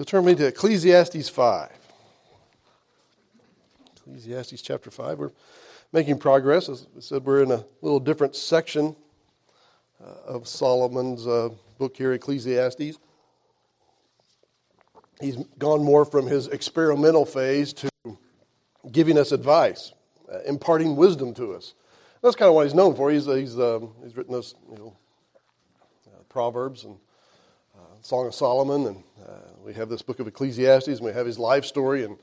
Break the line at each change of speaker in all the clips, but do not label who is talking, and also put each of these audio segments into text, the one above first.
So turn me to Ecclesiastes 5. Ecclesiastes chapter 5. We're making progress. As I said, we're in a little different section uh, of Solomon's uh, book here, Ecclesiastes. He's gone more from his experimental phase to giving us advice, uh, imparting wisdom to us. That's kind of what he's known for. He's, he's, um, he's written us you know, uh, Proverbs and uh, Song of Solomon, and uh, we have this book of Ecclesiastes, and we have his life story and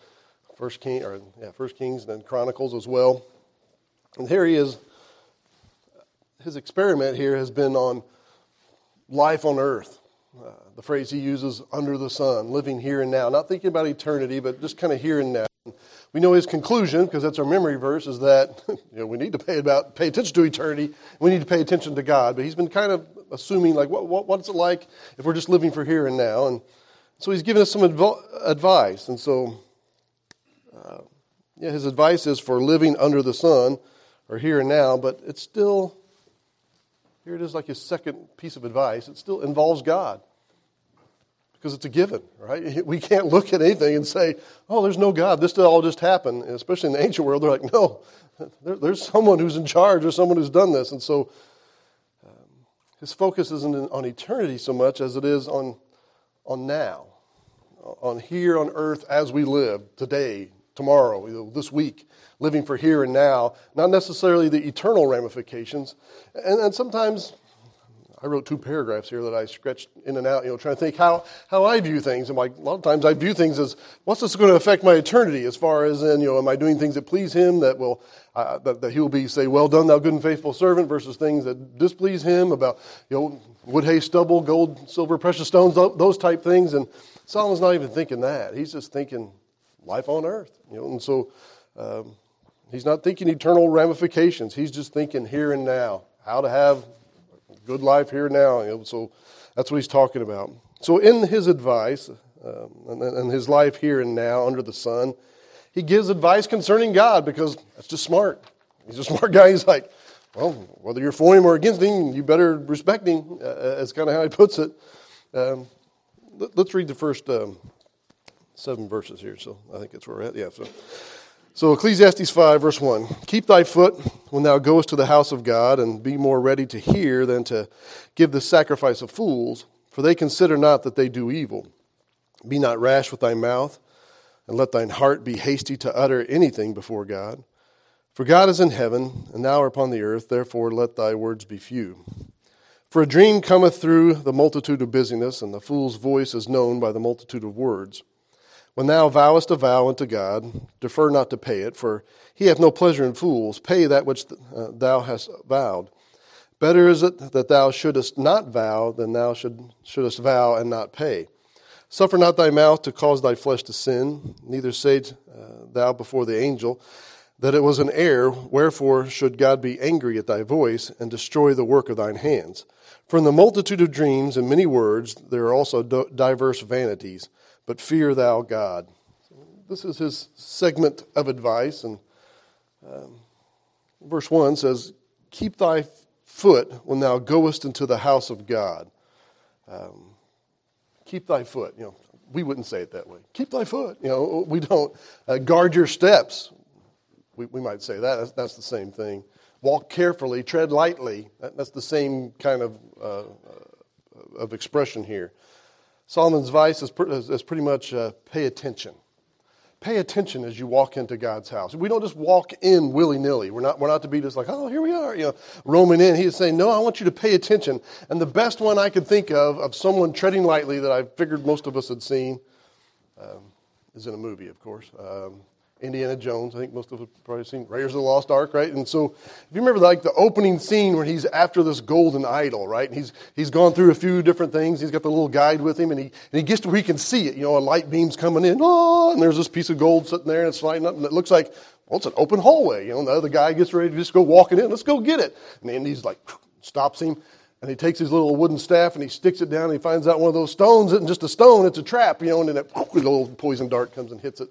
First King, or yeah, First Kings and then Chronicles as well. And here he is. His experiment here has been on life on earth. Uh, the phrase he uses, under the sun, living here and now. Not thinking about eternity, but just kind of here and now. We know his conclusion, because that's our memory verse, is that you know, we need to pay, about, pay attention to eternity. We need to pay attention to God. But he's been kind of assuming, like, what, what, what's it like if we're just living for here and now? And so he's given us some adv- advice. And so uh, yeah, his advice is for living under the sun or here and now, but it's still, here it is like his second piece of advice. It still involves God because it's a given, right? We can't look at anything and say, oh, there's no God. This all just happened. Especially in the ancient world, they're like, no, there, there's someone who's in charge, there's someone who's done this. And so um, his focus isn't on eternity so much as it is on, on now, on here on earth as we live today, tomorrow, this week, living for here and now, not necessarily the eternal ramifications. And, and sometimes I wrote two paragraphs here that I stretched in and out, you know, trying to think how, how I view things. And like a lot of times I view things as what's this going to affect my eternity as far as in, you know, am I doing things that please him that will, uh, that, that he will be, say, well done, thou good and faithful servant versus things that displease him about, you know, wood, hay, stubble, gold, silver, precious stones, those type things. And Solomon's not even thinking that. He's just thinking life on earth. You know, and so um, he's not thinking eternal ramifications. He's just thinking here and now, how to have good life here now. You know, so that's what he's talking about. So in his advice um, and, and his life here and now under the sun, he gives advice concerning God because that's just smart. He's a smart guy. He's like, well, whether you're for him or against him, you better respect him. Uh, that's kind of how he puts it. Um, let, us read the first um, seven verses here, so I think that's where we're at. Yeah, so. So, Ecclesiastes 5, verse 1 Keep thy foot when thou goest to the house of God, and be more ready to hear than to give the sacrifice of fools, for they consider not that they do evil. Be not rash with thy mouth, and let thine heart be hasty to utter anything before God. For God is in heaven, and thou art upon the earth, therefore let thy words be few. For a dream cometh through the multitude of busyness, and the fool's voice is known by the multitude of words. When thou vowest a vow unto God, defer not to pay it, for he hath no pleasure in fools. Pay that which uh, thou hast vowed. Better is it that thou shouldest not vow than thou should, shouldest vow and not pay. Suffer not thy mouth to cause thy flesh to sin, neither say uh, thou before the angel that it was an error, wherefore should God be angry at thy voice and destroy the work of thine hands. In the multitude of dreams and many words there are also diverse vanities but fear thou God. This is his segment of advice. And um, verse 1 says, Keep thy foot when thou goest into the house of God. Um, keep thy foot. You know, we wouldn't say it that way. Keep thy foot. You know, we don't. Uh, guard your steps. We, we might say that. That's, that's, the same thing. Walk carefully, tread lightly. That, that's the same kind of, uh, uh of expression here. Solomon's advice is, is pretty much uh, pay attention. Pay attention as you walk into God's house. We don't just walk in willy nilly. We're not, we're not to be just like, oh, here we are, you know, roaming in. He's saying, no, I want you to pay attention. And the best one I could think of, of someone treading lightly that I figured most of us had seen, um, is in a movie, of course. Um, Indiana Jones. I think most of us probably seen Raiders of the Lost Ark, right? And so, if you remember, like the opening scene where he's after this golden idol, right? And he's he's gone through a few different things. He's got the little guide with him, and he and he gets to where he can see it. You know, a light beam's coming in, oh, and there's this piece of gold sitting there, and it's lighting up, and it looks like well, it's an open hallway. You know, and the other guy gets ready to just go walking in. Let's go get it. And he's like stops him. And he takes his little wooden staff and he sticks it down and he finds out one of those stones isn't just a stone, it's a trap, you know, and then that little poison dart comes and hits it.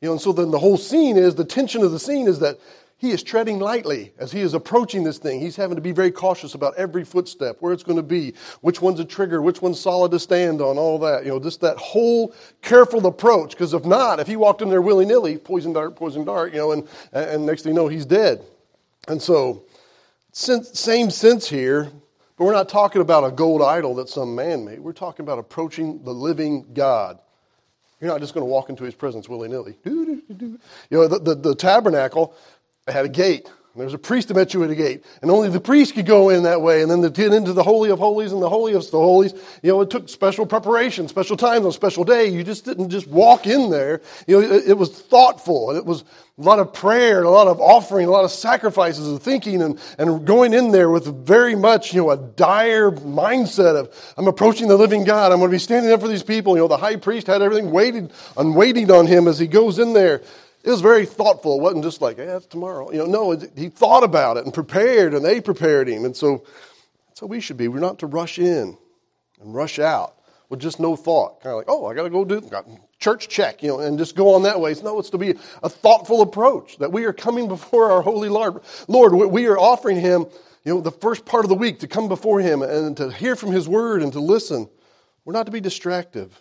You know, and so then the whole scene is the tension of the scene is that he is treading lightly as he is approaching this thing. He's having to be very cautious about every footstep, where it's going to be, which one's a trigger, which one's solid to stand on, all that. You know, just that whole careful approach. Because if not, if he walked in there willy nilly, poison dart, poison dart, you know, and, and next thing you know, he's dead. And so, same sense here, but we're not talking about a gold idol that some man made. We're talking about approaching the living God. You're not just going to walk into his presence willy nilly. You know, the, the, the tabernacle had a gate. There was a priest that met you at a gate, and only the priest could go in that way. And then get into the holy of holies and the holy of the holies, you know, it took special preparation, special times on special day. You just didn't just walk in there. You know, it, it was thoughtful, and it was a lot of prayer, and a lot of offering, a lot of sacrifices and thinking, and, and going in there with very much, you know, a dire mindset of I'm approaching the living God. I'm going to be standing up for these people. You know, the high priest had everything waited on waiting on him as he goes in there. It was very thoughtful. It wasn't just like, yeah, that's tomorrow. You know, no, he thought about it and prepared, and they prepared him. And so that's how we should be. We're not to rush in and rush out with just no thought. Kind of like, oh, I got to go do church check, you know, and just go on that way. It's, No, it's to be a thoughtful approach that we are coming before our holy Lord. Lord, we are offering him, you know, the first part of the week to come before him and to hear from his word and to listen. We're not to be distractive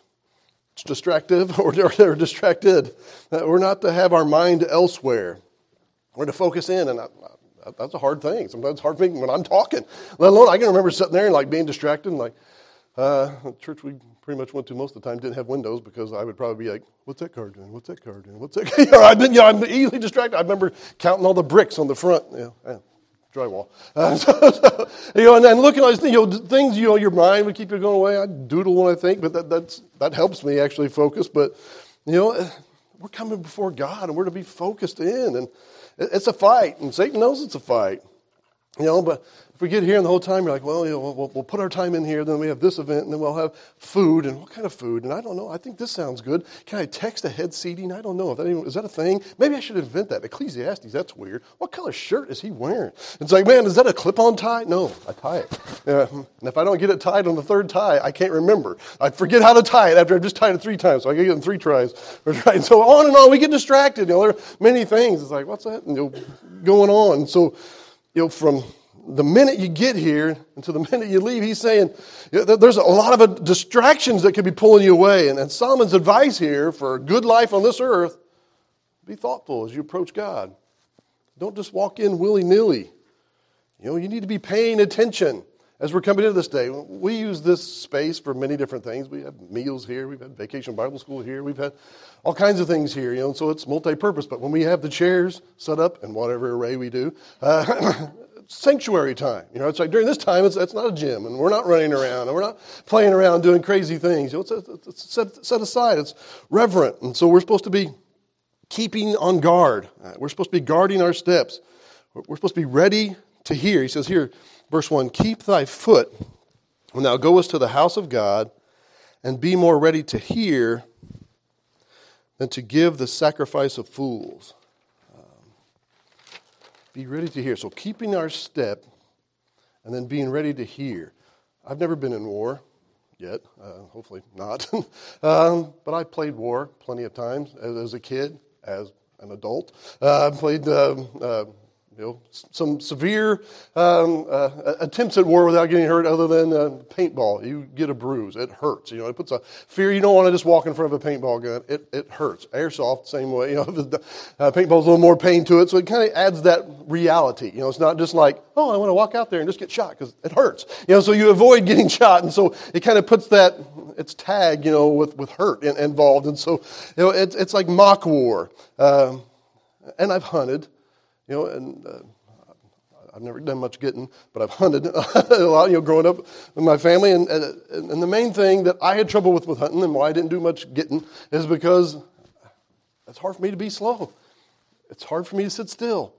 distractive or they're distracted. We're not to have our mind elsewhere. We're to focus in, and I, I, that's a hard thing. Sometimes it's hard me when I'm talking. Let alone, I can remember sitting there and like being distracted and like, uh, church we pretty much went to most of the time didn't have windows because I would probably be like, "What's that car doing? What's that car doing? What's that?" you know, I've been, you know, I'm easily distracted. I remember counting all the bricks on the front. You know, drywall. Uh, so, so, you know, and, then looking at you know, things, you know, your mind would keep you going away. I doodle when I think, but that, that's, that helps me actually focus. But, you know, eh, we're coming before God and we're to be focused in. And it's a fight, and Satan knows it's a fight. You know, but if we get here and the whole time you're like, well, you know, we'll, we'll, put our time in here, then we have this event, and then we'll have food, and what kind of food? And I don't know. I think this sounds good. Can I text ahead seating? I don't know. If that even, is that a thing? Maybe I should invent that. Ecclesiastes, that's weird. What color shirt is he wearing? It's like, man, is that a clip-on tie? No, I tie it. Yeah. Hmm. and if I don't get it tied on the third tie, I can't remember. I forget how to tie it after I've just tied it three times, so I get it in three tries. Right? So on and on, we get distracted. You know, there are many things. It's like, what's that? You know, going on. So, you know, from the minute you get here until the minute you leave, he's saying there's a lot of distractions that could be pulling you away. And, and Solomon's advice here for a good life on this earth be thoughtful as you approach God. Don't just walk in willy nilly. You know, you need to be paying attention as we're coming into this day. We use this space for many different things. We have meals here, we've had vacation Bible school here, we've had all kinds of things here, you know, and so it's multi purpose. But when we have the chairs set up in whatever array we do, uh, sanctuary time. You know, it's like during this time, it's, it's not a gym, and we're not running around, and we're not playing around doing crazy things. You know, it's, it's set, set aside, it's reverent. And so we're supposed to be keeping on guard. Uh, we're supposed to be guarding our steps. We're supposed to be ready to hear. He says here, verse 1 Keep thy foot when thou goest to the house of God, and be more ready to hear than to give the sacrifice of fools. Be ready to hear. So keeping our step and then being ready to hear. I've never been in war yet, uh, hopefully not. um, but I played war plenty of times as, as a kid, as an adult. Uh, played um, uh, you know, some severe um, uh, attempts at war without getting hurt other than uh, paintball. You get a bruise. It hurts. You know, it puts a fear. You don't want to just walk in front of a paintball gun. It, it hurts. Airsoft, same way. You know, the, uh, paintball's a little more pain to it. So it kind of adds that reality. You know, it's not just like, oh, I want to walk out there and just get shot because it hurts. You know, so you avoid getting shot. And so it kind of puts that, its tag, you know, with, with hurt in, involved. And so, you know, it's, it's like mock war. Um, and I've hunted. You know, and uh, I've never done much getting, but I've hunted a lot, you know, growing up with my family. And, and, and the main thing that I had trouble with with hunting and why I didn't do much getting is because it's hard for me to be slow. It's hard for me to sit still.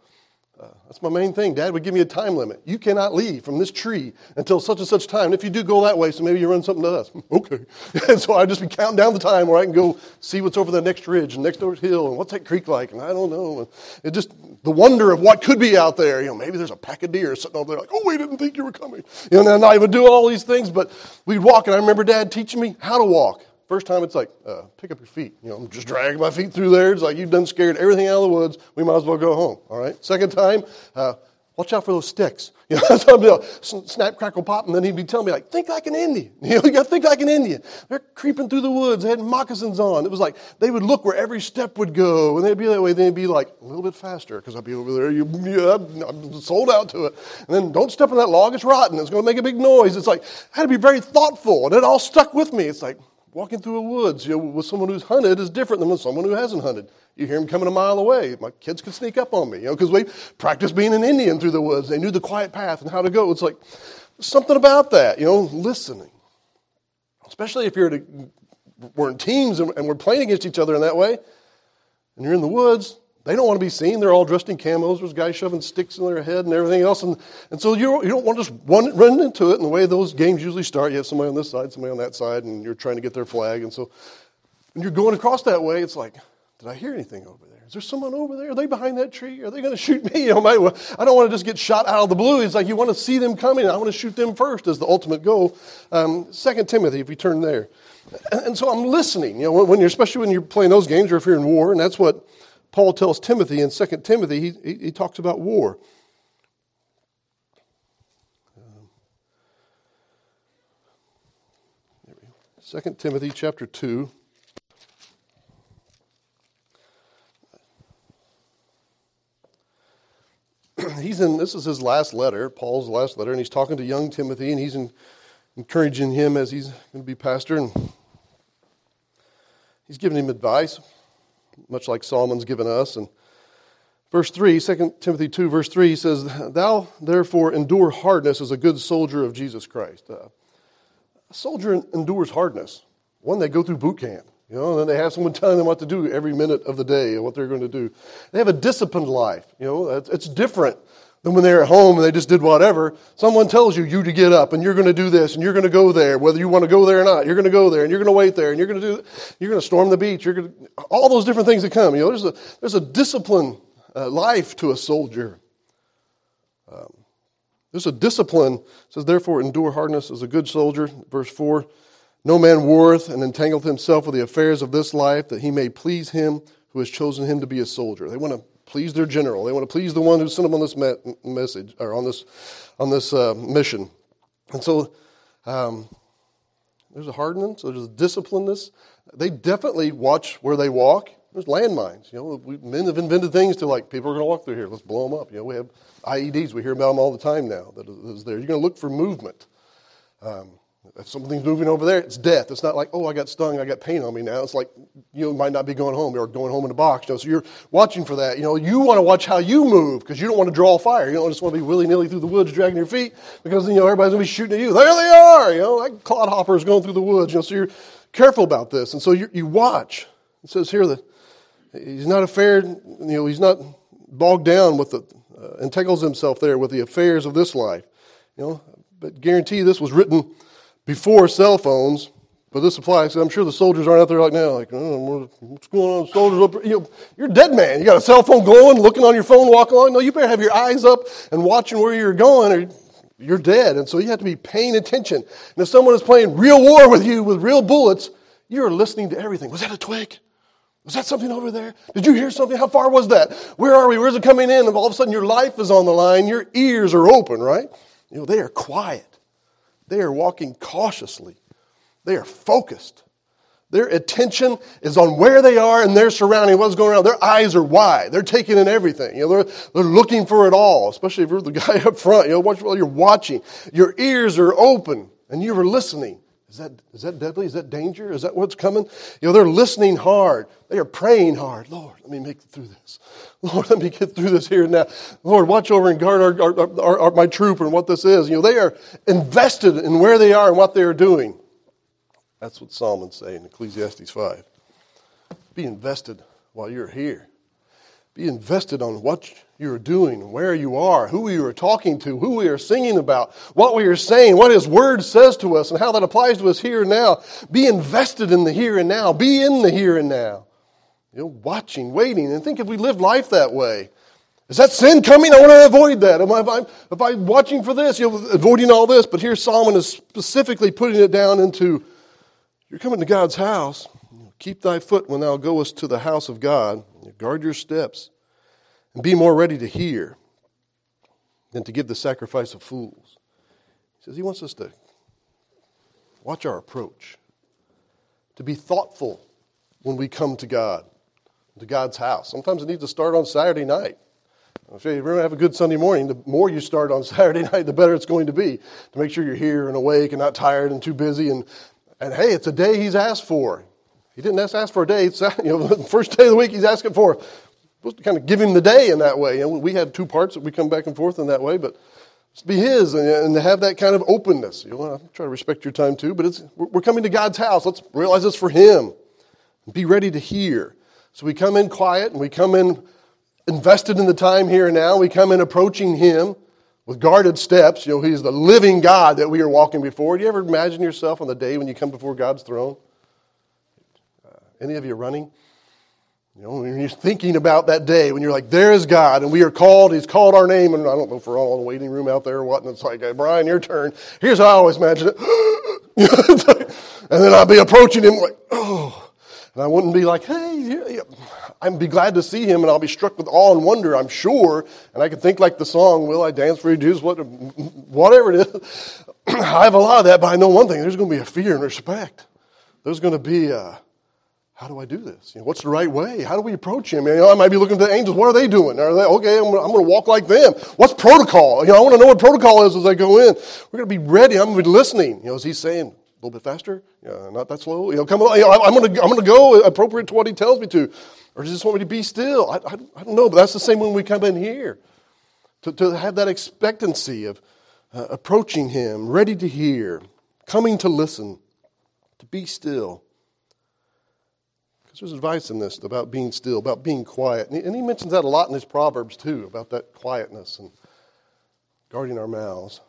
Uh, that's my main thing. Dad would give me a time limit. You cannot leave from this tree until such and such time. And if you do go that way, so maybe you run something to us. okay. and so I just be counting down the time where I can go see what's over the next ridge and next hill and what's that creek like. And I don't know. And it just the wonder of what could be out there. You know, maybe there's a pack of deer sitting over there like, oh, we didn't think you were coming. You know, and I would do all these things, but we'd walk. And I remember Dad teaching me how to walk First time, it's like, uh, pick up your feet. You know, I'm just dragging my feet through there. It's like, you've done scared everything out of the woods. We might as well go home. All right. Second time, uh, watch out for those sticks. You know, that's what I'm snap, crackle, pop, and then he'd be telling me like, think like an Indian. You know, you got to think like an Indian. They're creeping through the woods. They had moccasins on. It was like they would look where every step would go, and they'd be that way. They'd be like a little bit faster because I'd be over there. You, yeah, I'm sold out to it. And then don't step on that log. It's rotten. It's going to make a big noise. It's like I had to be very thoughtful, and it all stuck with me. It's like walking through a woods you know, with someone who's hunted is different than with someone who hasn't hunted. You hear them coming a mile away. My kids could sneak up on me, you know, because we practiced being an Indian through the woods. They knew the quiet path and how to go. It's like something about that, you know, listening. Especially if you're we're in teams and we're playing against each other in that way, and you're in the woods, they don't want to be seen. They're all dressed in camos. There's guys shoving sticks in their head and everything else. And, and so you, you don't want to just run, run into it. And the way those games usually start, you have somebody on this side, somebody on that side, and you're trying to get their flag. And so when you're going across that way, it's like, did I hear anything over there? Is there someone over there? Are they behind that tree? Are they going to shoot me? You know, I don't want to just get shot out of the blue. It's like you want to see them coming. I want to shoot them first as the ultimate goal. Um, Second Timothy, if you turn there. And, and so I'm listening. You know, when you're, especially when you're playing those games or if you're in war, and that's what Paul tells Timothy in 2 Timothy, he, he, he talks about war. Second Timothy chapter 2. he's in this is his last letter, Paul's last letter, and he's talking to young Timothy and he's in, encouraging him as he's going to be pastor and he's giving him advice much like Solomon's given us. And verse 3, 2 Timothy 2, verse 3 says, Thou therefore endure hardness as a good soldier of Jesus Christ. Uh, a soldier endures hardness. One, they go through boot camp. You know, and then they have someone telling them what to do every minute of the day and what they're going to do. They have a disciplined life. You know, it's different than when they're at home and they just did whatever. Someone tells you you to get up and you're going to do this and you're going to go there, whether you want to go there or not. You're going to go there and you're going to wait there and you're going to do. You're going to storm the beach. You're going to all those different things that come. You know, there's a there's a discipline uh, life to a soldier. Um, there's a discipline. It says therefore endure hardness as a good soldier. Verse four. No man warreth and entangleth himself with the affairs of this life, that he may please him who has chosen him to be a soldier. They want to please their general. They want to please the one who sent them on this message or on this on this uh, mission. And so um, there's a hardening. So there's a disciplinedness. They definitely watch where they walk. There's landmines. You know, we, men have invented things to like people are going to walk through here. Let's blow them up. You know, we have IEDs. We hear about them all the time now. That is there. You're going to look for movement. Um, if something's moving over there, it's death. It's not like, oh, I got stung, I got pain on me now. It's like you might not be going home or going home in a box. You know, so you're watching for that. You know, you want to watch how you move because you don't want to draw fire. You don't just want to be willy nilly through the woods dragging your feet because you know everybody's to be shooting at you. There they are. You know, like clodhoppers going through the woods. You know, so you're careful about this, and so you, you watch. It says here that he's not affair. You know, he's not bogged down with the uh, entangles himself there with the affairs of this life. You know, but guarantee this was written before cell phones, but this applies. I'm sure the soldiers aren't out there like now, like, oh, what's going on, soldiers up? You you're a dead man. You got a cell phone going, looking on your phone, walking along. No, you better have your eyes up and watching where you're going, or you're dead. And so you have to be paying attention. And if someone is playing real war with you with real bullets, you're listening to everything. Was that a twig? Was that something over there? Did you hear something? How far was that? Where are we? Where's it coming in? And all of a sudden your life is on the line. Your ears are open, right? You know, they are quiet. They are walking cautiously. They are focused. Their attention is on where they are and their surrounding, what's going on. Their eyes are wide. They're taking in everything. You know, they're, they're looking for it all, especially if you're the guy up front. You know, you're watching. Your ears are open and you are listening. Is that, is that deadly? Is that danger? Is that what's coming? You know, they're listening hard. They are praying hard. Lord, let me make it through this. Lord, let me get through this here and now. Lord, watch over and guard our, our, our, our, my troop and what this is. You know, they are invested in where they are and what they are doing. That's what Solomon's saying in Ecclesiastes 5. Be invested while you're here. Be invested on what you're doing, where you are, who you are talking to, who we are singing about, what we are saying, what His Word says to us, and how that applies to us here and now. Be invested in the here and now. Be in the here and now. You know, watching, waiting, and think if we lived life that way. Is that sin coming? I want to avoid that. Am I, if, I'm, if I'm watching for this, you know, avoiding all this, but here Solomon is specifically putting it down into You're coming to God's house. Keep thy foot when thou goest to the house of God. Guard your steps and be more ready to hear than to give the sacrifice of fools. He says he wants us to watch our approach, to be thoughtful when we come to God, to God's house. Sometimes it needs to start on Saturday night. I'll show you, if really have a good Sunday morning, the more you start on Saturday night, the better it's going to be to make sure you're here and awake and not tired and too busy. And, and hey, it's a day he's asked for. He didn't ask for a day. It's, you know, the first day of the week he's asking for. supposed to kind of give him the day in that way. And we have two parts that we come back and forth in that way, but be his and, and, to have that kind of openness. You know, I try to respect your time too, but it's, we're coming to God's house. Let's realize it's for him. Be ready to hear. So we come in quiet and we come in invested in the time here and now. We come in approaching Him with guarded steps. You know, He's the living God that we are walking before. Do you ever imagine yourself on the day when you come before God's throne? Any of you running? You know, when you're thinking about that day when you're like, there is God, and we are called, He's called our name, and I don't know if we're all in the waiting room out there or what, and it's like, hey, Brian, your turn. Here's how I always imagine it. and then I'd be approaching Him like, oh. And I wouldn't be like, hey, I'd be glad to see him and I'll be struck with awe and wonder, I'm sure. And I could think like the song, Will I Dance for You, Jesus? What, whatever it is. I have a lot of that, but I know one thing there's going to be a fear and respect. There's going to be a, how do I do this? You know, what's the right way? How do we approach him? You know, I might be looking to the angels. What are they doing? Are they okay? I'm I'm going to walk like them. What's protocol? You know, I want to know what protocol is as I go in. We're going to be ready. I'm going to be listening. You know, as he's saying, a little bit faster, yeah, not that slow. You know, come on, you know, I'm going to I'm going to go appropriate to what he tells me to, or does he just want me to be still? I, I, I don't know, but that's the same when we come in here, to, to have that expectancy of uh, approaching him, ready to hear, coming to listen, to be still. There's advice in this about being still, about being quiet, and he, and he mentions that a lot in his proverbs too, about that quietness and guarding our mouths.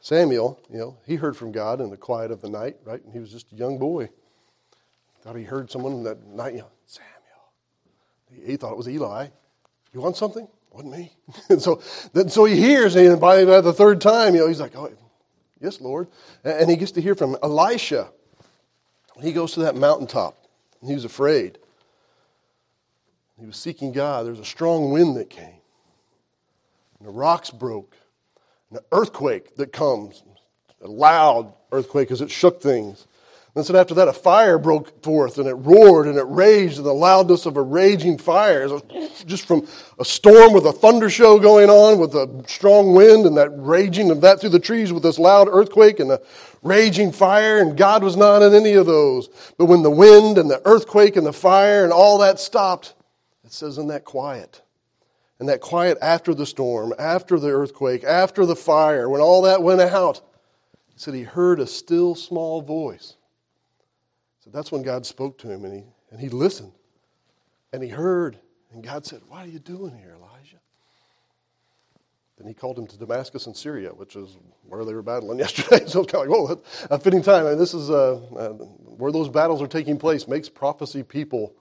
Samuel, you know, he heard from God in the quiet of the night, right? And he was just a young boy. Thought he heard someone that night, you know, Samuel. He, thought it was Eli. You want something? Wasn't me. and so, then, so he hears, and by, by the third time, you know, he's like, oh, yes, Lord. And he gets to hear from Elisha. He goes to that mountaintop, and he was afraid. He was seeking God. There was a strong wind that came, and the rocks broke and an earthquake that comes, a loud earthquake as it shook things. And then after that, a fire broke forth and it roared and it raged in the loudness of a raging fire. just from a storm with a thunder show going on with a strong wind and that raging of that through the trees with this loud earthquake and a raging fire. And God was not in any of those. But when the wind and the earthquake and the fire and all that stopped, it says in that quiet, and that quiet after the storm, after the earthquake, after the fire, when all that went out, he said he heard a still small voice. So that's when God spoke to him and he, and he listened. And he heard. And God said, What are you doing here, Elijah? Then he called him to Damascus in Syria, which is where they were battling yesterday. so it's kind of like, whoa, a fitting time. And this is uh, uh, where those battles are taking place, makes prophecy people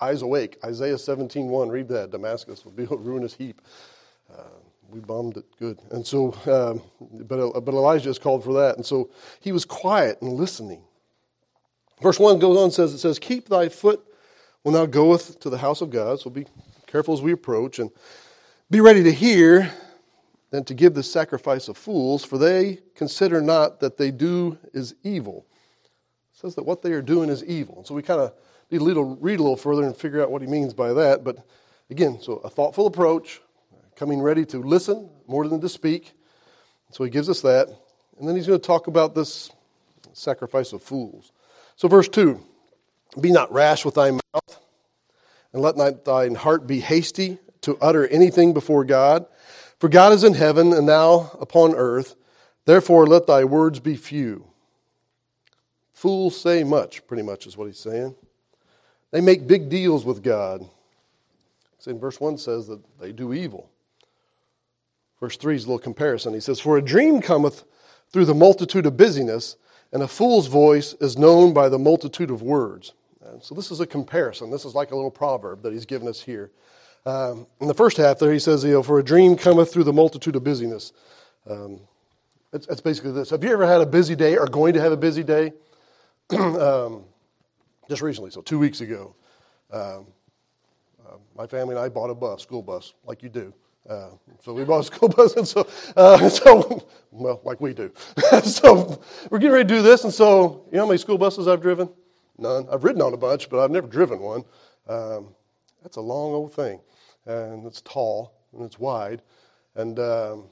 eyes awake. Isaiah 17:1. Read that. Damascus will be a ruinous heap. Uh, we bombed it good. And so, um, but, uh, but Elijah is called for that. And so he was quiet and listening. Verse 1 goes on and says, It says, Keep thy foot when thou goeth to the house of God. So be careful as we approach and be ready to hear than to give the sacrifice of fools, for they consider not that they do is evil. It says that what they are doing is evil. And so we kind of need little, read a little further and figure out what he means by that. But again, so a thoughtful approach, coming ready to listen more than to speak. So he gives us that. And then he's going to talk about this sacrifice of fools. So, verse 2 Be not rash with thy mouth, and let not thine heart be hasty to utter anything before God. For God is in heaven, and thou upon earth. Therefore, let thy words be few. Fools say much, pretty much is what he's saying. They make big deals with God. in verse 1 says that they do evil. Verse 3 is a little comparison. He says, For a dream cometh through the multitude of busyness, and a fool's voice is known by the multitude of words. And so this is a comparison. This is like a little proverb that he's given us here. Um, in the first half there, he says, you know, For a dream cometh through the multitude of busyness. Um, It's, it's basically this. Have you ever had a busy day or going to have a busy day? um, just recently, so two weeks ago, um, uh, my family and I bought a bus, school bus, like you do. Uh, so we bought a school bus, and so, uh, so well, like we do. so we're getting ready to do this, and so you know how many school buses I've driven? None. I've ridden on a bunch, but I've never driven one. Um, that's a long old thing, and it's tall and it's wide, and um,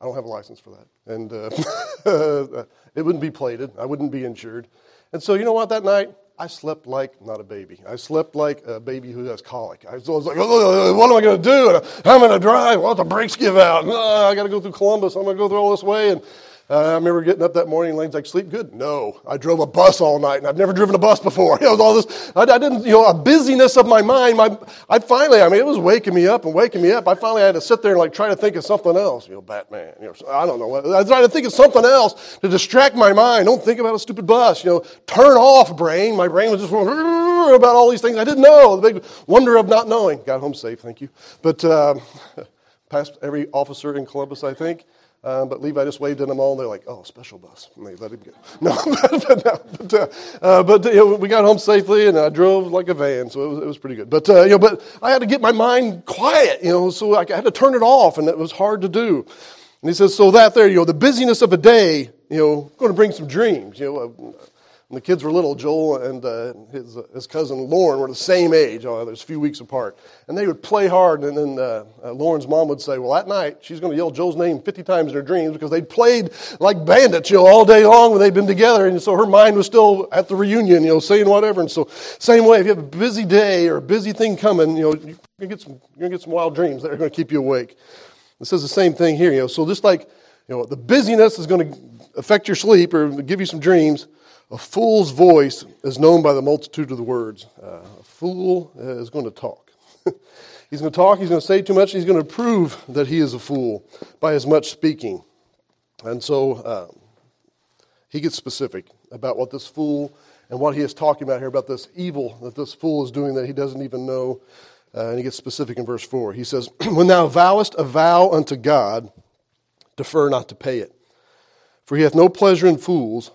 I don't have a license for that, and uh, it wouldn't be plated. I wouldn't be insured, and so you know what? That night I slept like not a baby. I slept like a baby who has colic. I was like, oh, what am I going to do? How am I going to drive? Well, the brakes give out. Oh, I got to go through Columbus. I'm going to go through all this way. And uh, I remember getting up that morning, Lane's like, sleep good? No. I drove a bus all night, and I've never driven a bus before. It was all this, I, I, didn't, you know, a busyness of my mind. My, I finally, I mean, it was waking me up and waking me up. I finally had to sit there and like try to think of something else. You know, Batman, you know, I don't know. What, I tried to think of something else to distract my mind. Don't think about a stupid bus. You know, turn off brain. My brain was just about all these things I didn't know. The big wonder of not knowing. Got home safe, thank you. But um, passed every officer in Columbus, I think. Um, but Levi just waved at them all, and they're like, "Oh, special bus." And they let him go. No, but, but, uh, uh, but you know, we got home safely, and I drove like a van, so it was, it was pretty good. But uh, you know, but I had to get my mind quiet, you know, so I had to turn it off, and it was hard to do. And he says, "So that there, you know, the busyness of a day, you know, going to bring some dreams, you know." When the kids were little, Joel and uh, his, uh, his cousin Lauren were the same age. Oh, there's a few weeks apart. And they would play hard, and then uh, uh, Lauren's mom would say, Well, at night, she's going to yell Joel's name 50 times in her dreams because they'd played like bandits, you know, all day long when they'd been together. And so her mind was still at the reunion, you know, saying whatever. And so, same way, if you have a busy day or a busy thing coming, you know, to get some, you're to get some wild dreams that are going to keep you awake. It says the same thing here, you know. So, just like, you know, the busyness is going to affect your sleep or give you some dreams a fool's voice is known by the multitude of the words. Uh, a fool is going to talk. he's going to talk, he's going to say too much, he's going to prove that he is a fool by as much speaking. And so uh, he gets specific about what this fool and what he is talking about here, about this evil that this fool is doing that he doesn't even know. Uh, and he gets specific in verse 4. He says, When thou vowest a vow unto God, defer not to pay it. For he hath no pleasure in fools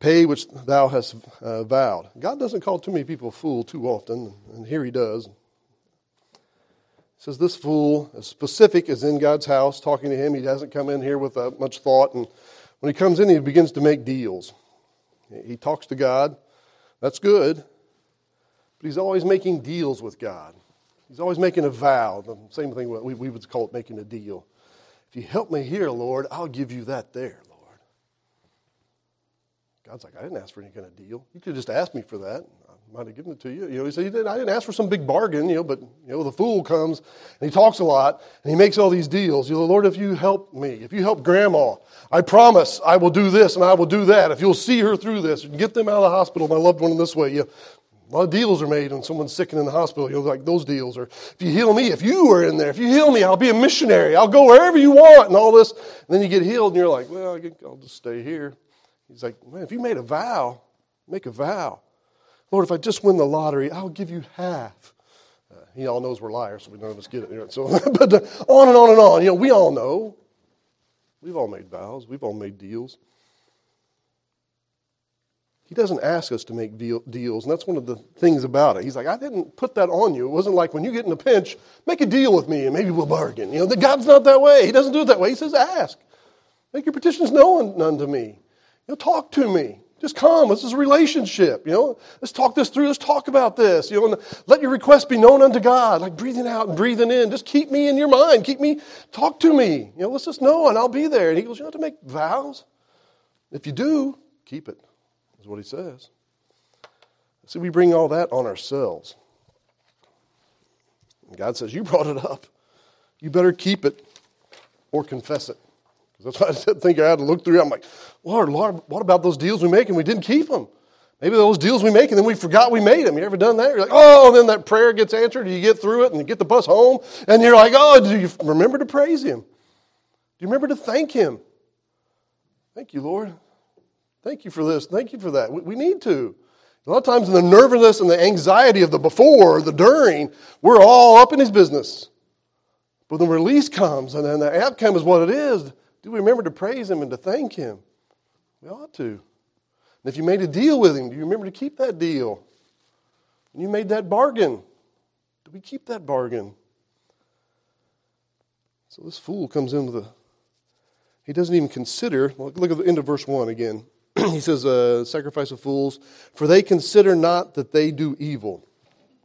Pay which thou hast uh, vowed. God doesn't call too many people fool too often, and here he does. He says, This fool, as specific as in God's house, talking to him, he hasn't come in here with uh, much thought. And when he comes in, he begins to make deals. He talks to God. That's good. But he's always making deals with God. He's always making a vow. The same thing we, we would call it making a deal. If you help me here, Lord, I'll give you that there, Lord. God's like, I didn't ask for any kind of deal. You could just ask me for that. I might have given it to you. You know, he said, I didn't ask for some big bargain, you know, but, you know, the fool comes and he talks a lot and he makes all these deals. You know, Lord, if you help me, if you help grandma, I promise I will do this and I will do that. If you'll see her through this and get them out of the hospital, my loved one in this way, you know, a lot of deals are made when someone's sick and in the hospital. You know, like those deals. Or if you heal me, if you are in there, if you heal me, I'll be a missionary. I'll go wherever you want and all this. And then you get healed and you're like, well, I'll just stay here. He's like, man, if you made a vow, make a vow. Lord, if I just win the lottery, I'll give you half. Uh, he all knows we're liars, so we none of us get it. So, but uh, on and on and on. You know, we all know. We've all made vows. We've all made deals. He doesn't ask us to make deal, deals, and that's one of the things about it. He's like, I didn't put that on you. It wasn't like when you get in a pinch, make a deal with me and maybe we'll bargain. You know, God's not that way. He doesn't do it that way. He says, ask. Make your petitions known unto me. You know, talk to me. Just come. This is a relationship. You know, let's talk this through. Let's talk about this. You know, let your request be known unto God. Like breathing out and breathing in. Just keep me in your mind. Keep me. Talk to me. You know, let's just know, and I'll be there. And he goes, you have to make vows. If you do, keep it. Is what he says. See, we bring all that on ourselves. And God says, you brought it up. You better keep it or confess it. That's why I think I had to look through. I'm like, Lord, Lord, what about those deals we make and we didn't keep them? Maybe those deals we make and then we forgot we made them. You ever done that? You're like, oh, and then that prayer gets answered. You get through it and you get the bus home, and you're like, oh, do you remember to praise Him? Do you remember to thank Him? Thank you, Lord. Thank you for this. Thank you for that. We, we need to. A lot of times, in the nervousness and the anxiety of the before, the during, we're all up in His business. But the release comes and then the outcome is what it is, Do we remember to praise Him and to thank Him? We ought to. And if you made a deal with Him, do you remember to keep that deal? And you made that bargain. Do we keep that bargain? So this fool comes into the. He doesn't even consider. Look at the end of verse 1 again. he says, uh, Sacrifice of fools, for they consider not that they do evil.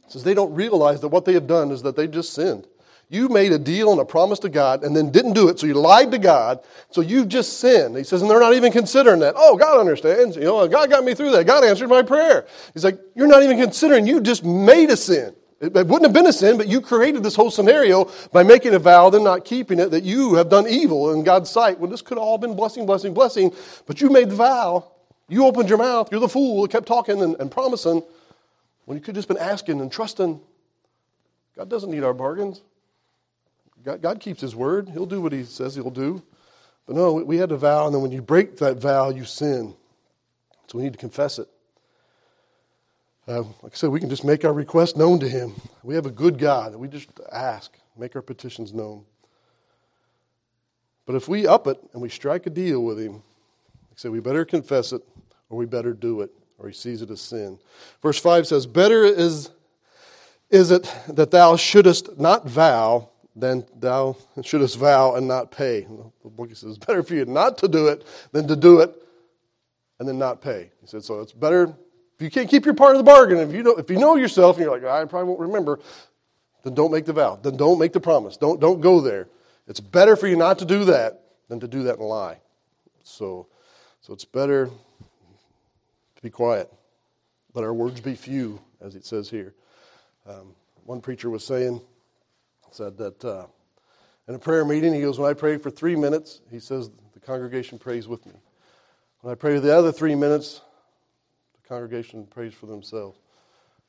He says they don't realize that what they have done is that they just sinned. You made a deal and a promise to God and then didn't do it, so you lied to God, so you've just sinned. He says, and they're not even considering that. Oh, God understands. You know, God got me through that. God answered my prayer. He's like, you're not even considering. You just made a sin. It, wouldn't have been a sin, but you created this whole scenario by making a vow, then not keeping it, that you have done evil in God's sight. When this could have all been blessing, blessing, blessing, but you made the vow. You opened your mouth. You're the fool kept talking and, and promising when you could have just been asking and trusting. God doesn't need our bargains. God, God keeps His word. He'll do what He says He'll do. But no, we had a vow, and then when you break that vow, you sin. So we need to confess it. Uh, like I said, we can just make our request known to Him. We have a good God. We just ask, make our petitions known. But if we up it and we strike a deal with Him, like I said, we better confess it or we better do it, or He sees it as sin. Verse 5 says, Better is, is it that thou shouldest not vow then thou shouldest vow and not pay. The book says, it's better for you not to do it than to do it and then not pay. He said, so it's better if you can't keep your part of the bargain. If you if you know yourself and you're like, I probably won't remember, then don't make the vow. Then don't make the promise. Don't, don't go there. It's better for you not to do that than to do that and lie. So, so it's better to be quiet. Let our words be few, as it says here. Um, one preacher was saying, said that uh, in a prayer meeting, he goes, When I pray for three minutes, he says, the congregation prays with me. When I pray the other three minutes, the congregation prays for themselves.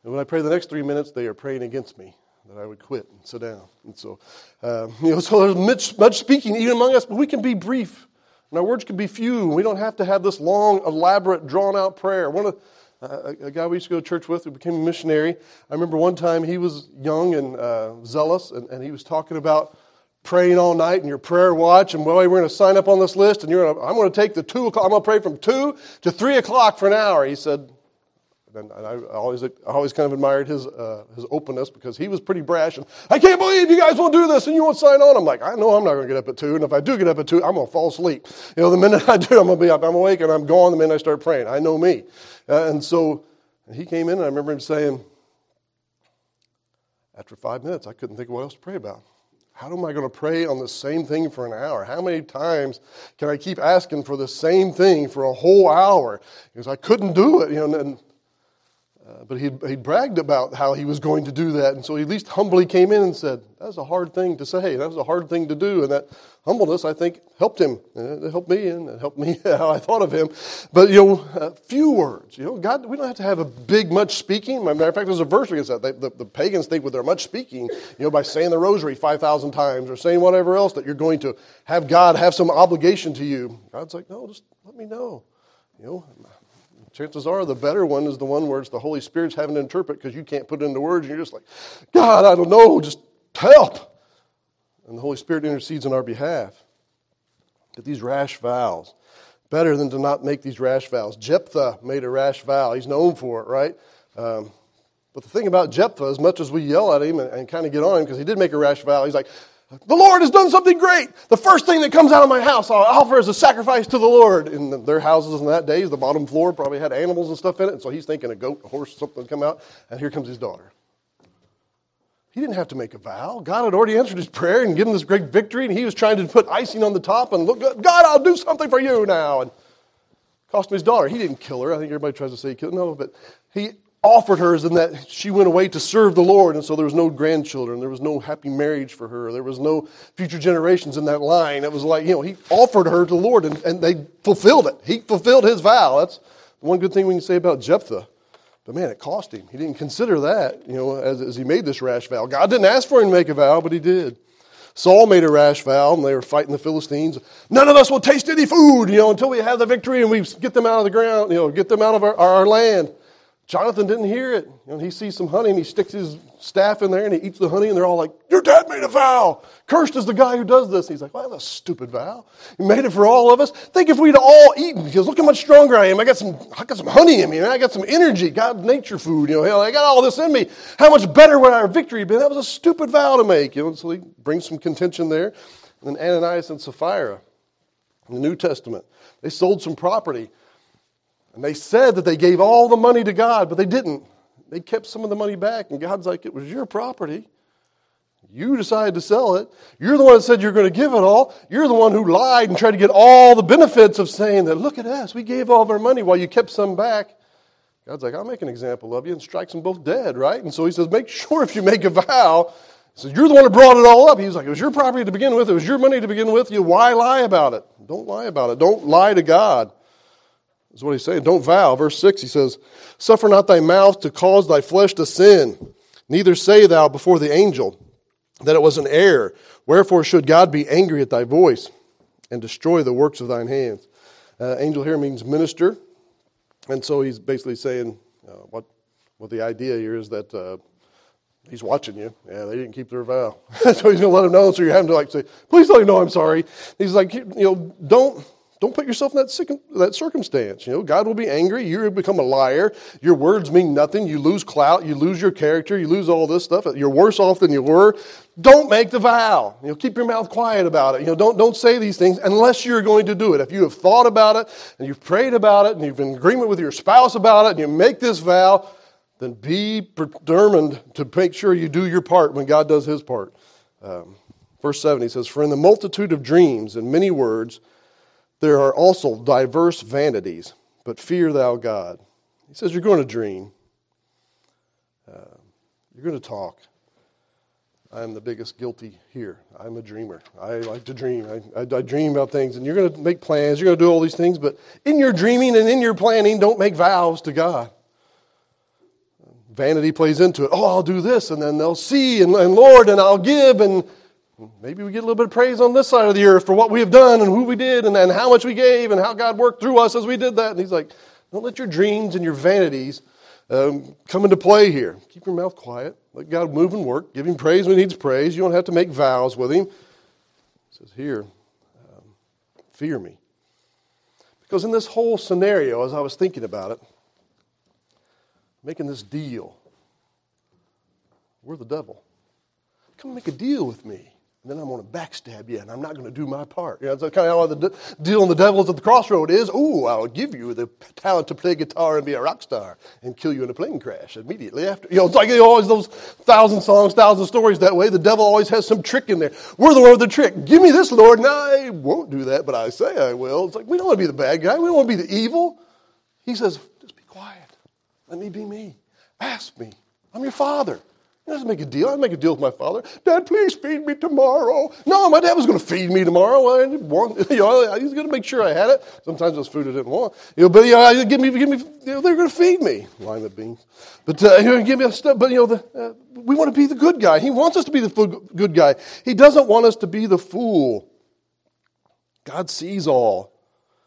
And when I pray the next three minutes, they are praying against me that I would quit and sit down. And so, um, you know, so there's much, much speaking even among us, but we can be brief. And our words can be few. We don't have to have this long, elaborate, drawn out prayer. One of a guy we used to go to church with who became a missionary. I remember one time he was young and uh, zealous, and, and, he was talking about praying all night and your prayer watch. And well, we're going to sign up on this list, and you're gonna, I'm going to take the two o'clock. I'm going to pray from two to three o'clock for an hour. He said, and I always, I always kind of admired his, uh, his openness because he was pretty brash. And I can't believe you guys won't do this and you won't sign on. I'm like, I know I'm not going to get up at two. And if I do get up at two, I'm going to fall asleep. You know, the minute I do, I'm going to be up. I'm awake and I'm gone the minute I start praying. I know me. Uh, and so he came in and I remember him saying, after five minutes, I couldn't think of what else to pray about. How am I going to pray on the same thing for an hour? How many times can I keep asking for the same thing for a whole hour? Because I couldn't do it. You know, and uh, but he he bragged about how he was going to do that. And so he at least humbly came in and said, That was a hard thing to say. That was a hard thing to do. And that humbleness, I think, helped him. It helped me and it helped me how I thought of him. But, you know, a few words. You know, God, we don't have to have a big, much speaking. matter of fact, there's a verse against that. They, the, the pagans think with their much speaking, you know, by saying the rosary 5,000 times or saying whatever else, that you're going to have God have some obligation to you. God's like, No, just let me know. You know, chances are the better one is the one where it's the Holy Spirit's having to interpret because you can't put it into words and you're just like, God, I don't know, just help. And the Holy Spirit intercedes on our behalf. But these rash vows, better than to not make these rash vows. Jephthah made a rash vow. He's known for it, right? Um, but the thing about Jephthah, as much as we yell at him and, and kind of get on him because he did make a rash vow, he's like, the Lord has done something great. The first thing that comes out of my house, I'll offer as a sacrifice to the Lord. In their houses in that days, the bottom floor probably had animals and stuff in it. And so he's thinking a goat, a horse, something come out. And here comes his daughter. He didn't have to make a vow. God had already answered his prayer and given this great victory. And he was trying to put icing on the top and look, God, I'll do something for you now. And cost him his daughter. He didn't kill her. I think everybody tries to say he killed her. No, but he offered her is in that she went away to serve the Lord, and so there was no grandchildren. There was no happy marriage for her. There was no future generations in that line. It was like, you know, he offered her to the Lord, and, and they fulfilled it. He fulfilled his vow. That's one good thing we can say about Jephthah. But man, it cost him. He didn't consider that, you know, as, as he made this rash vow. God didn't ask for him to make a vow, but he did. Saul made a rash vow, and they were fighting the Philistines. None of us will taste any food, you know, until we have the victory and we get them out of the ground, you know, get them out of our, our land. Jonathan didn't hear it. Know, he sees some honey and he sticks his staff in there and he eats the honey and they're all like, Your dad made a vow. Cursed is the guy who does this. he's like, Well, that's a stupid vow. He made it for all of us. Think if we'd all eaten, because look how much stronger I am. I got some, I got some honey in me, man. I got some energy, God, nature food. You know, hell, I got all this in me. How much better would our victory be? That was a stupid vow to make. You know, so he brings some contention there. And then Ananias and Sapphira in the New Testament, they sold some property and they said that they gave all the money to God, but they didn't. They kept some of the money back, and God's like, it was your property. You decided to sell it. You're the one that said you're going to give it all. You're the one who lied and tried to get all the benefits of saying that, look at us, we gave all of our money while you kept some back. God's like, I'll make an example of you and strikes them both dead, right? And so he says, make sure if you make a vow, he says, you're the one who brought it all up. He was like, it was your property to begin with. It was your money to begin with. You, why lie about it? Don't lie about it. Don't lie to God. Is what he's saying. Don't vow. Verse 6, he says, Suffer not thy mouth to cause thy flesh to sin, neither say thou before the angel that it was an error. Wherefore should God be angry at thy voice and destroy the works of thine hands? Uh, angel here means minister. And so he's basically saying uh, what, what the idea here is that uh, he's watching you. Yeah, they didn't keep their vow. so he's going to let them know. So you're having to like say, please let him know I'm sorry. He's like, you know, don't don't put yourself in that, that circumstance. You know, God will be angry. You become a liar. Your words mean nothing. You lose clout. You lose your character. You lose all this stuff. You're worse off than you were. Don't make the vow. You know, keep your mouth quiet about it. You know, don't, don't say these things unless you're going to do it. If you have thought about it and you've prayed about it and you've been in agreement with your spouse about it and you make this vow, then be determined to make sure you do your part when God does his part. Um, verse 7, he says, For in the multitude of dreams and many words, there are also diverse vanities, but fear thou God. He says, You're going to dream, uh, you're going to talk. I am the biggest guilty here. I'm a dreamer. I like to dream. I, I, I dream about things, and you're going to make plans. You're going to do all these things, but in your dreaming and in your planning, don't make vows to God. Vanity plays into it. Oh, I'll do this, and then they'll see, and, and Lord, and I'll give, and Maybe we get a little bit of praise on this side of the earth for what we have done and who we did and, and how much we gave and how God worked through us as we did that. And he's like, don't let your dreams and your vanities um, come into play here. Keep your mouth quiet. Let God move and work. Give him praise when he needs praise. You don't have to make vows with him. He says here, um, fear me. Because in this whole scenario, as I was thinking about it, making this deal, we're the devil. Come make a deal with me then I'm going to backstab you, and I'm not going to do my part. You know, that's kind of how the deal on the devil's at the crossroad is. Oh, I'll give you the talent to play guitar and be a rock star, and kill you in a plane crash immediately after. You know, it's like always those thousand songs, thousand stories that way. The devil always has some trick in there. We're the one with the trick. Give me this, Lord, and I won't do that, but I say I will. It's like we don't want to be the bad guy. We don't want to be the evil. He says, just be quiet. Let me be me. Ask me. I'm your father. He doesn't make a deal. I make a deal with my father. Dad, please feed me tomorrow. No, my dad was going to feed me tomorrow. I didn't want, you know, he was going to make sure I had it. Sometimes it was food I didn't want. You know, but you know, give me, give me. You know, they're going to feed me lima beans. But uh, you know, give me stuff. But you know, the, uh, we want to be the good guy. He wants us to be the good guy. He doesn't want us to be the fool. God sees all.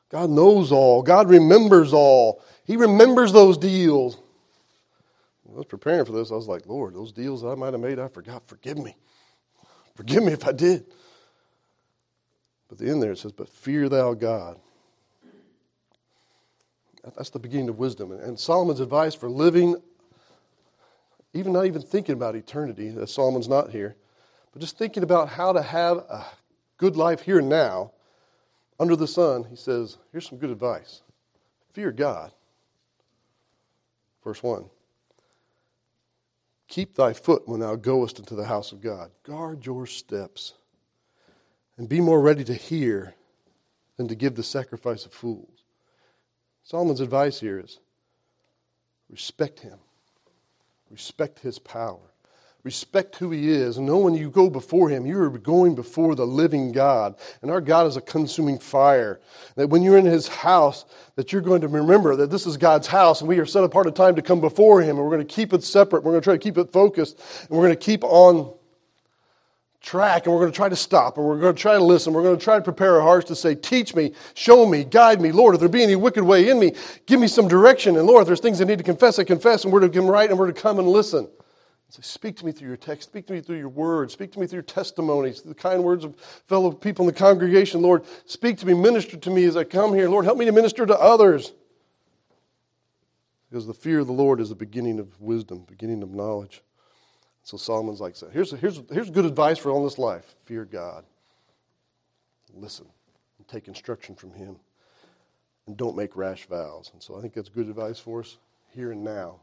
God knows all. God remembers all. He remembers those deals. I was preparing for this. I was like, Lord, those deals I might have made, I forgot. Forgive me. Forgive me if I did. But the end there it says, But fear thou God. That's the beginning of wisdom. And Solomon's advice for living, even not even thinking about eternity, that Solomon's not here, but just thinking about how to have a good life here and now under the sun, he says, Here's some good advice fear God. Verse 1 Keep thy foot when thou goest into the house of God. Guard your steps. And be more ready to hear than to give the sacrifice of fools. Solomon's advice here is respect him, respect his power. Respect who He is. And know when you go before Him, you are going before the living God. And our God is a consuming fire. That when you're in His house, that you're going to remember that this is God's house and we are set apart a time to come before Him. And we're going to keep it separate. We're going to try to keep it focused. And we're going to keep on track and we're going to try to stop and we're going to try to listen. We're going to try to prepare our hearts to say, Teach me, show me, guide me. Lord, if there be any wicked way in me, give me some direction. And Lord, if there's things I need to confess, I confess. And we're to come right and we're to come and listen. Say, Speak to me through your text. Speak to me through your words. Speak to me through your testimonies, the kind words of fellow people in the congregation. Lord, speak to me, minister to me as I come here. Lord, help me to minister to others. Because the fear of the Lord is the beginning of wisdom, beginning of knowledge. So Solomon's like, so here's, here's, here's good advice for all this life fear God, listen, and take instruction from Him, and don't make rash vows. And so I think that's good advice for us here and now.